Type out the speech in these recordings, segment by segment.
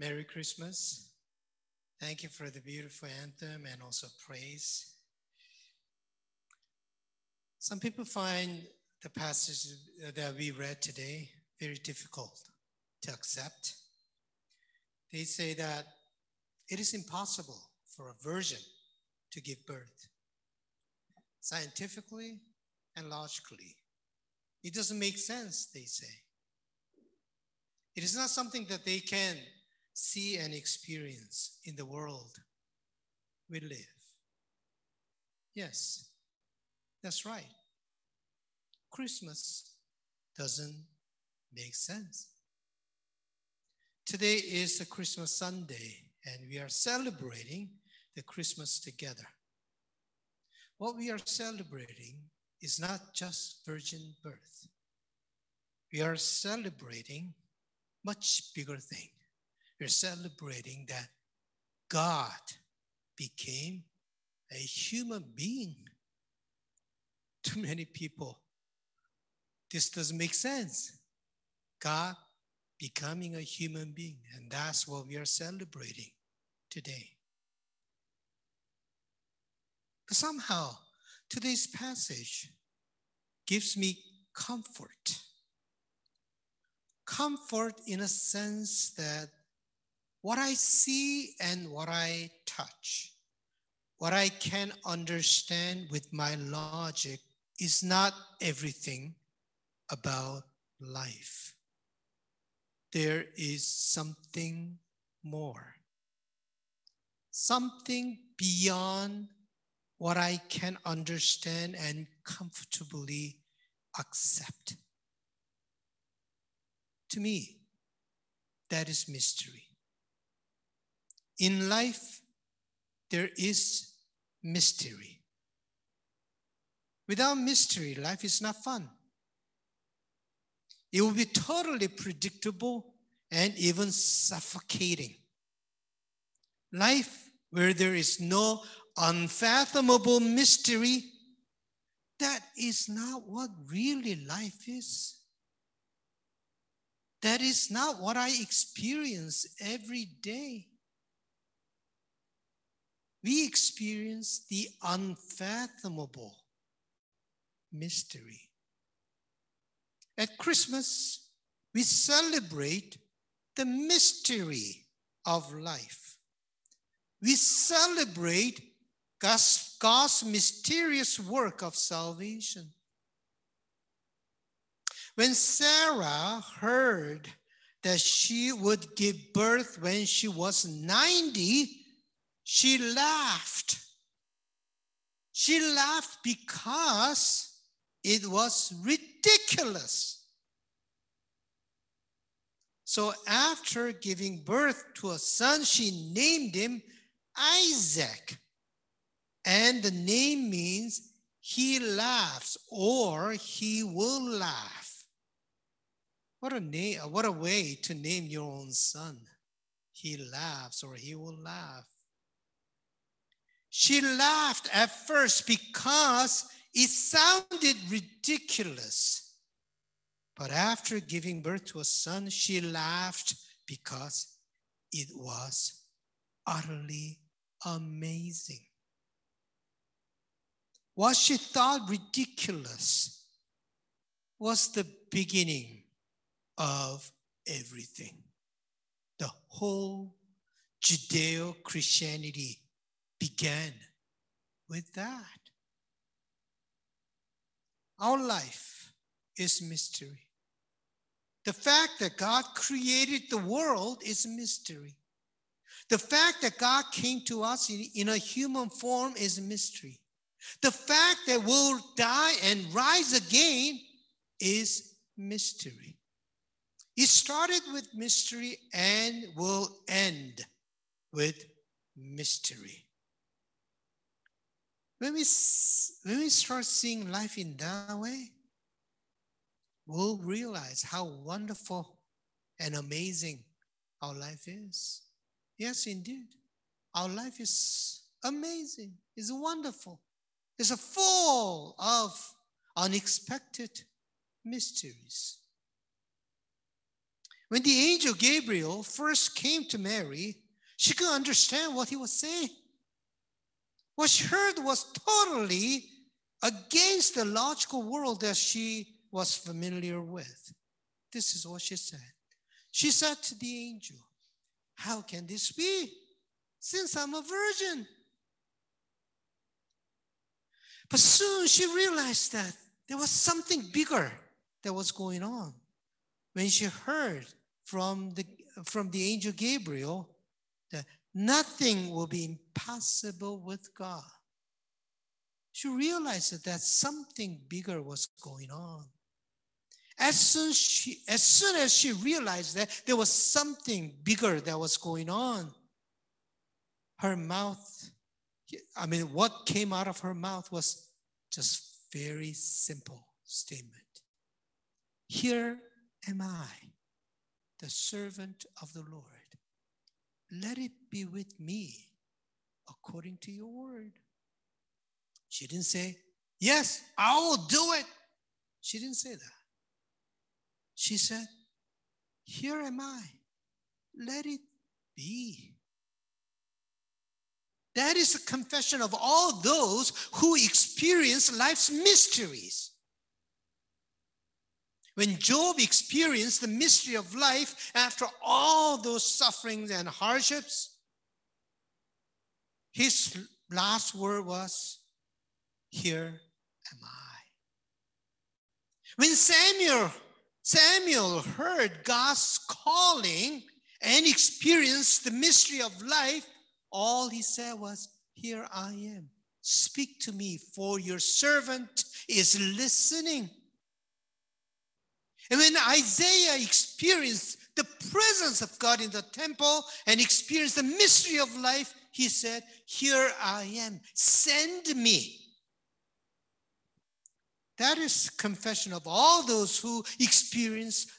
Merry Christmas. Thank you for the beautiful anthem and also praise. Some people find the passage that we read today very difficult to accept. They say that it is impossible for a virgin to give birth. Scientifically and logically, it doesn't make sense, they say. It is not something that they can see and experience in the world we live. Yes, that's right. Christmas doesn't make sense. Today is the Christmas Sunday, and we are celebrating the Christmas together. What we are celebrating is not just virgin birth. We are celebrating much bigger thing. We're celebrating that God became a human being. To many people, this doesn't make sense. God becoming a human being, and that's what we are celebrating today. But somehow, today's passage gives me comfort. Comfort in a sense that what I see and what I touch, what I can understand with my logic is not everything about life. There is something more, something beyond what I can understand and comfortably accept. To me, that is mystery. In life, there is mystery. Without mystery, life is not fun. It will be totally predictable and even suffocating. Life where there is no unfathomable mystery, that is not what really life is. That is not what I experience every day. We experience the unfathomable mystery. At Christmas, we celebrate the mystery of life. We celebrate God's, God's mysterious work of salvation. When Sarah heard that she would give birth when she was 90, she laughed. She laughed because it was ridiculous. So after giving birth to a son, she named him Isaac. And the name means he laughs or he will laugh. What a name, what a way to name your own son. He laughs or he will laugh. She laughed at first because it sounded ridiculous. But after giving birth to a son, she laughed because it was utterly amazing. What she thought ridiculous was the beginning of everything. The whole Judeo Christianity began with that. Our life is mystery. The fact that God created the world is mystery. The fact that God came to us in, in a human form is mystery. The fact that we'll die and rise again is mystery. It started with mystery and will end with mystery. When we, when we start seeing life in that way, we'll realize how wonderful and amazing our life is. Yes, indeed. Our life is amazing, it's wonderful is full of unexpected mysteries. When the angel Gabriel first came to Mary, she couldn't understand what he was saying. What she heard was totally against the logical world that she was familiar with. This is what she said. She said to the angel, How can this be? Since I'm a virgin. But soon she realized that there was something bigger that was going on. When she heard from the, from the angel Gabriel nothing will be impossible with God, she realized that something bigger was going on. As soon, she, as soon as she realized that there was something bigger that was going on, her mouth, I mean, what came out of her mouth was just very simple statement. Here am I, the servant of the Lord. Let it be with me according to your word. She didn't say, Yes, I will do it. She didn't say that. She said, Here am I. Let it be. That is a confession of all those who experience life's mysteries. When Job experienced the mystery of life after all those sufferings and hardships, his last word was, Here am I. When Samuel, Samuel heard God's calling and experienced the mystery of life, all he said was, Here I am. Speak to me, for your servant is listening. And when Isaiah experienced the presence of God in the temple and experienced the mystery of life, he said, Here I am, send me. That is confession of all those who experienced,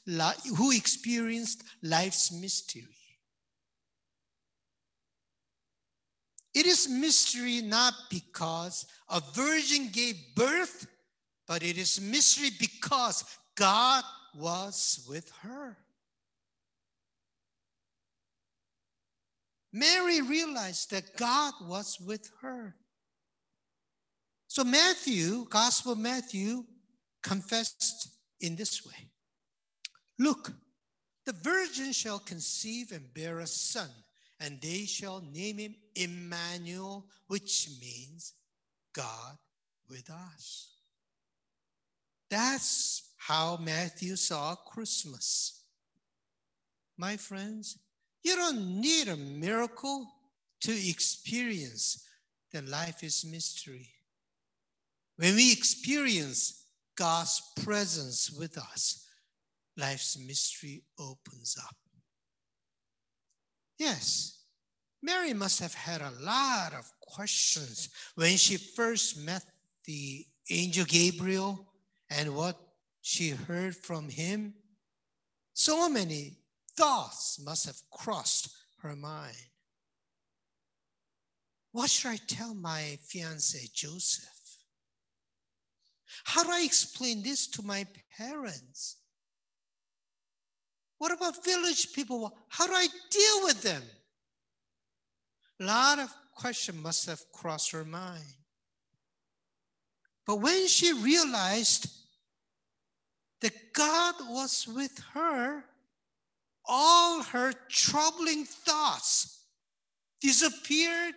who experienced life's mystery. It is mystery not because a virgin gave birth, but it is mystery because God was with her. Mary realized that God was with her. So Matthew, Gospel Matthew, confessed in this way Look, the virgin shall conceive and bear a son and they shall name him Emmanuel, which means God with us. That's how Matthew saw Christmas. My friends, you don't need a miracle to experience that life is mystery. When we experience God's presence with us, life's mystery opens up. Yes, Mary must have had a lot of questions when she first met the angel Gabriel and what she heard from him. So many thoughts must have crossed her mind. What should I tell my fiance Joseph? How do I explain this to my parents? What about village people? How do I deal with them? A lot of questions must have crossed her mind. But when she realized that God was with her, all her troubling thoughts disappeared,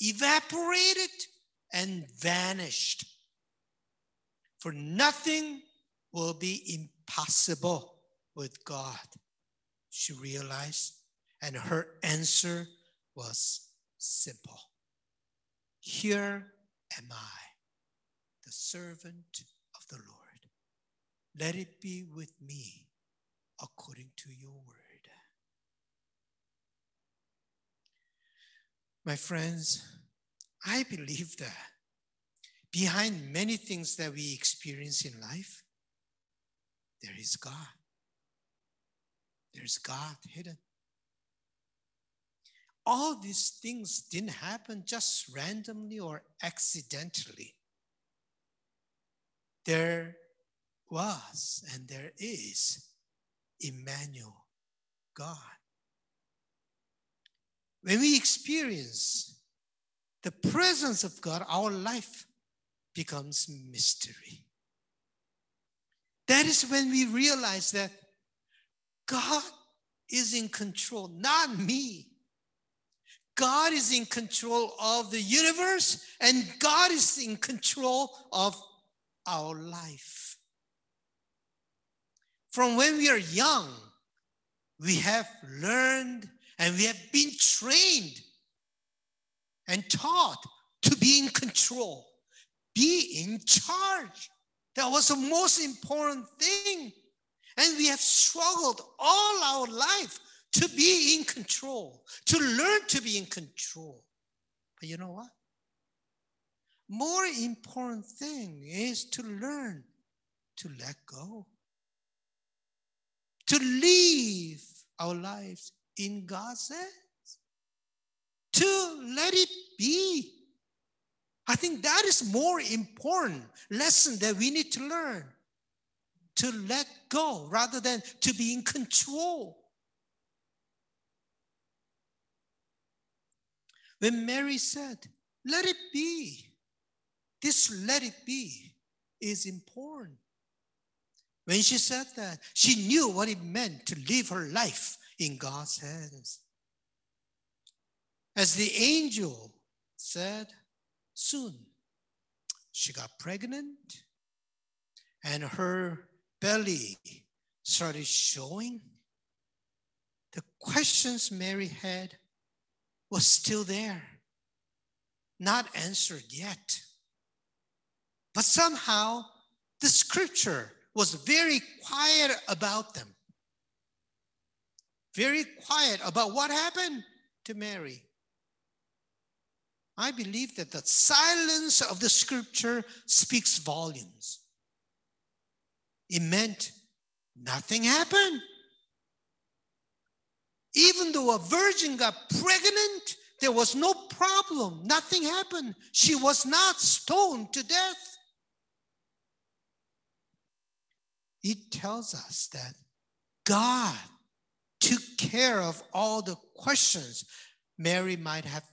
evaporated, and vanished. For nothing will be impossible with God, she realized, and her answer was simple Here am I, the servant of the Lord. Let it be with me according to your word. My friends, I believe that behind many things that we experience in life, there is God. There's God hidden. All these things didn't happen just randomly or accidentally. There was and there is Emmanuel, God. When we experience the presence of God, our life becomes mystery. That is when we realize that God is in control, not me. God is in control of the universe and God is in control of our life. From when we are young, we have learned and we have been trained and taught to be in control, be in charge. That was the most important thing. And we have struggled all our life to be in control, to learn to be in control. But you know what? More important thing is to learn to let go, to live our lives in God's hands, to let it be. I think that is more important lesson that we need to learn to let go rather than to be in control. When Mary said, Let it be, this let it be is important. When she said that, she knew what it meant to live her life in God's hands. As the angel said, soon she got pregnant and her belly started showing. The questions Mary had was still there, not answered yet. But somehow the scripture was very quiet about them. Very quiet about what happened to Mary. I believe that the silence of the scripture speaks volumes. It meant nothing happened. Even though a virgin got pregnant, there was no problem. Nothing happened. She was not stoned to death. It tells us that God took care of all the questions Mary might have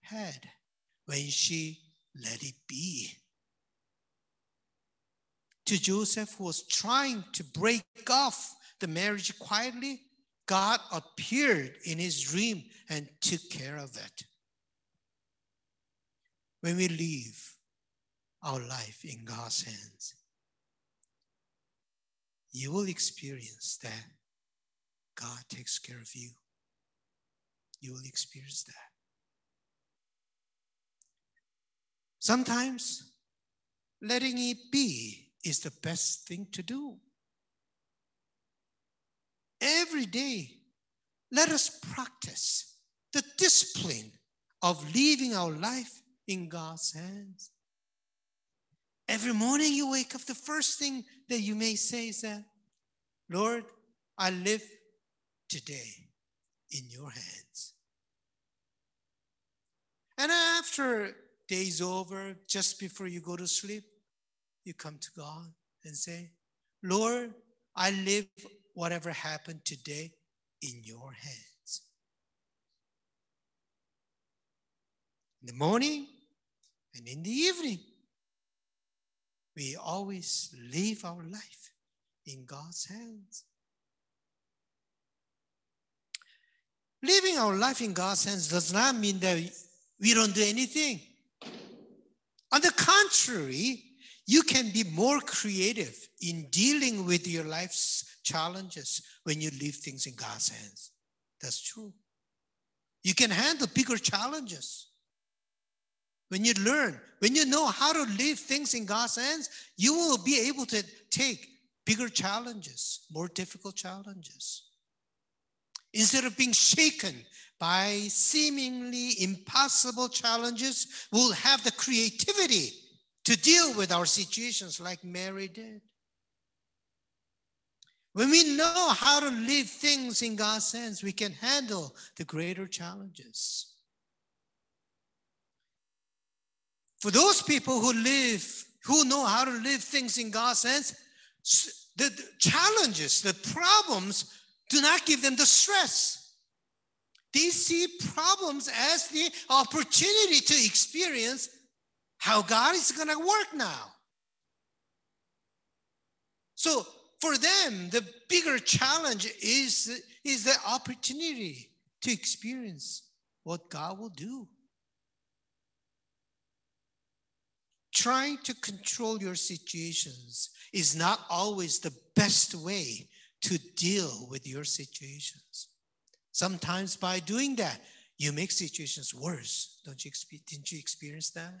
had when she let it be. To Joseph, who was trying to break off the marriage quietly, God appeared in his dream and took care of it. When we leave our life in God's hands, you will experience that God takes care of you. You will experience that. Sometimes letting it be is the best thing to do every day, let us practice the discipline of leaving our life in God's hands. Every morning you wake up, the first thing that you may say is that, Lord, I live today in your hands. And after day's over, just before you go to sleep, you come to God and say, Lord, I live whatever happened today in your hands. In the morning and in the evening, we always live our life in God's hands. Living our life in God's hands does not mean that we don't do anything. On the contrary, you can be more creative in dealing with your life's challenges when you leave things in God's hands. That's true. You can handle bigger challenges. When you learn, when you know how to leave things in God's hands, you will be able to take bigger challenges, more difficult challenges. Instead of being shaken by seemingly impossible challenges, we'll have the creativity to deal with our situations like Mary did. When we know how to leave things in God's hands, we can handle the greater challenges. For those people who live, who know how to live things in God's hands, the, challenges, the problems do not give them the stress. They see problems as the opportunity to experience how God is going to work now. So for them, the bigger challenge is, is the opportunity to experience what God will do. Trying to control your situations is not always the best way to deal with your situations. Sometimes by doing that, you make situations worse. Don't you didn't you experience that?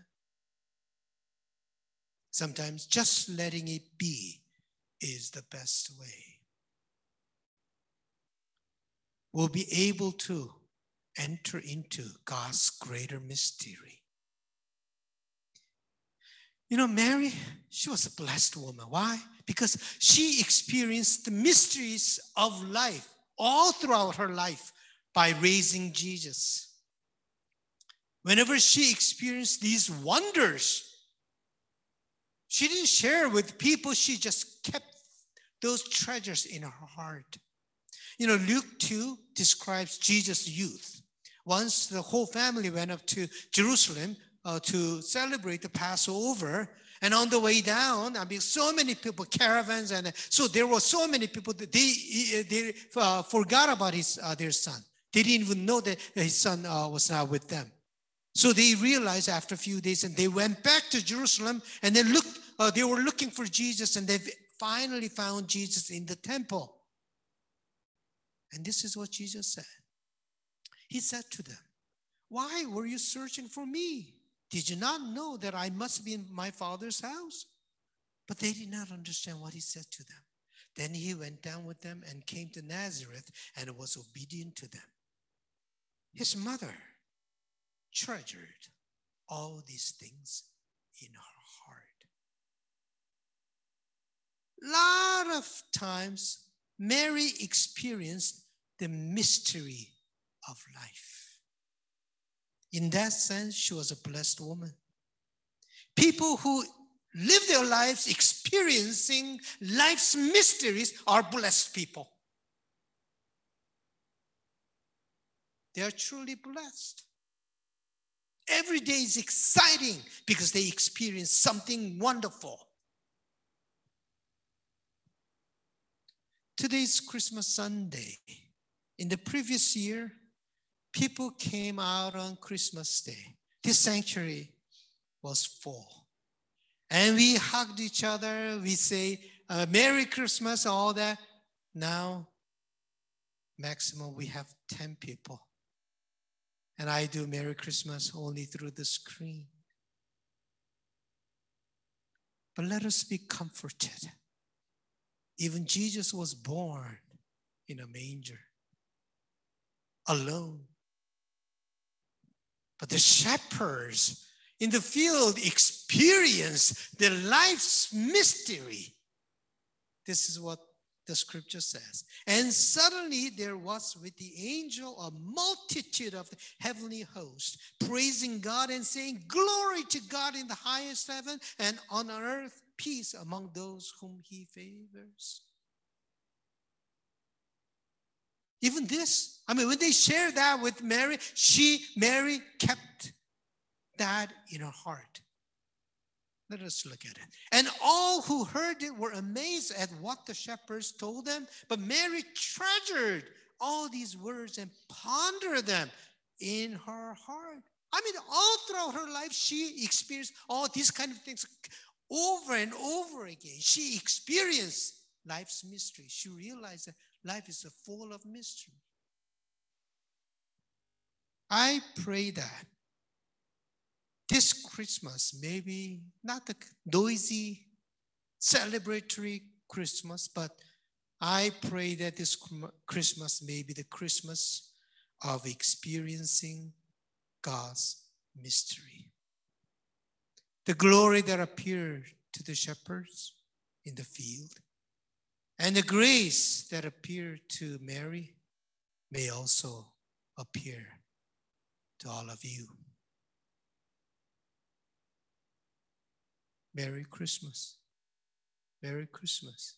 Sometimes just letting it be is the best way. We'll be able to enter into God's greater mystery. You know, Mary, she was a blessed woman. Why? Because she experienced the mysteries of life all throughout her life by raising Jesus. Whenever she experienced these wonders, she didn't share with people, she just kept those treasures in her heart. You know, Luke 2 describes Jesus' youth. Once the whole family went up to Jerusalem uh, to celebrate the Passover, and on the way down, I mean, so many people, caravans, and so there were so many people that they, they uh, forgot about his, uh, their son. They didn't even know that his son uh, was not with them. So they realized after a few days, and they went back to Jerusalem, and they looked. Uh, they were looking for Jesus, and they finally found Jesus in the temple. And this is what Jesus said. He said to them, "Why were you searching for me? Did you not know that I must be in my father's house? But they did not understand what he said to them. Then he went down with them and came to Nazareth and was obedient to them. His mother treasured all these things in her heart. Lot of times, Mary experienced the mystery of life. In that sense, she was a blessed woman. People who live their lives experiencing life's mysteries are blessed people. They are truly blessed. Every day is exciting because they experience something wonderful. Today's Christmas Sunday. In the previous year, people came out on Christmas Day. This sanctuary was full. And we hugged each other. We say, uh, Merry Christmas, all that. Now, maximum, we have 10 people. And I do Merry Christmas only through the screen. But let us be comforted. Even Jesus was born in a manger, alone. But the shepherds in the field experience the life's mystery. This is what the scripture says. And suddenly there was with the angel a multitude of the heavenly host, praising God and saying, Glory to God in the highest heaven, and on earth peace among those whom he favors. Even this, I mean, when they shared that with Mary, she, Mary, kept that in her heart. Let us look at it. And all who heard it were amazed at what the shepherds told them. But Mary treasured all these words and pondered them in her heart. I mean, all throughout her life, she experienced all these kind of things over and over again. She experienced life's mystery. She realized that Life is full of mystery. I pray that this Christmas, maybe not the noisy, celebratory Christmas, but I pray that this Christmas may be the Christmas of experiencing God's mystery. The glory that appeared to the shepherds in the field and the grace that appeared to Mary may also appear to all of you. Merry Christmas. Merry Christmas.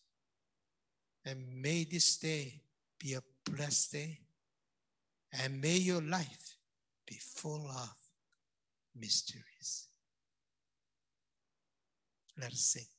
And may this day be a blessed day. And may your life be full of mysteries. Let us sing.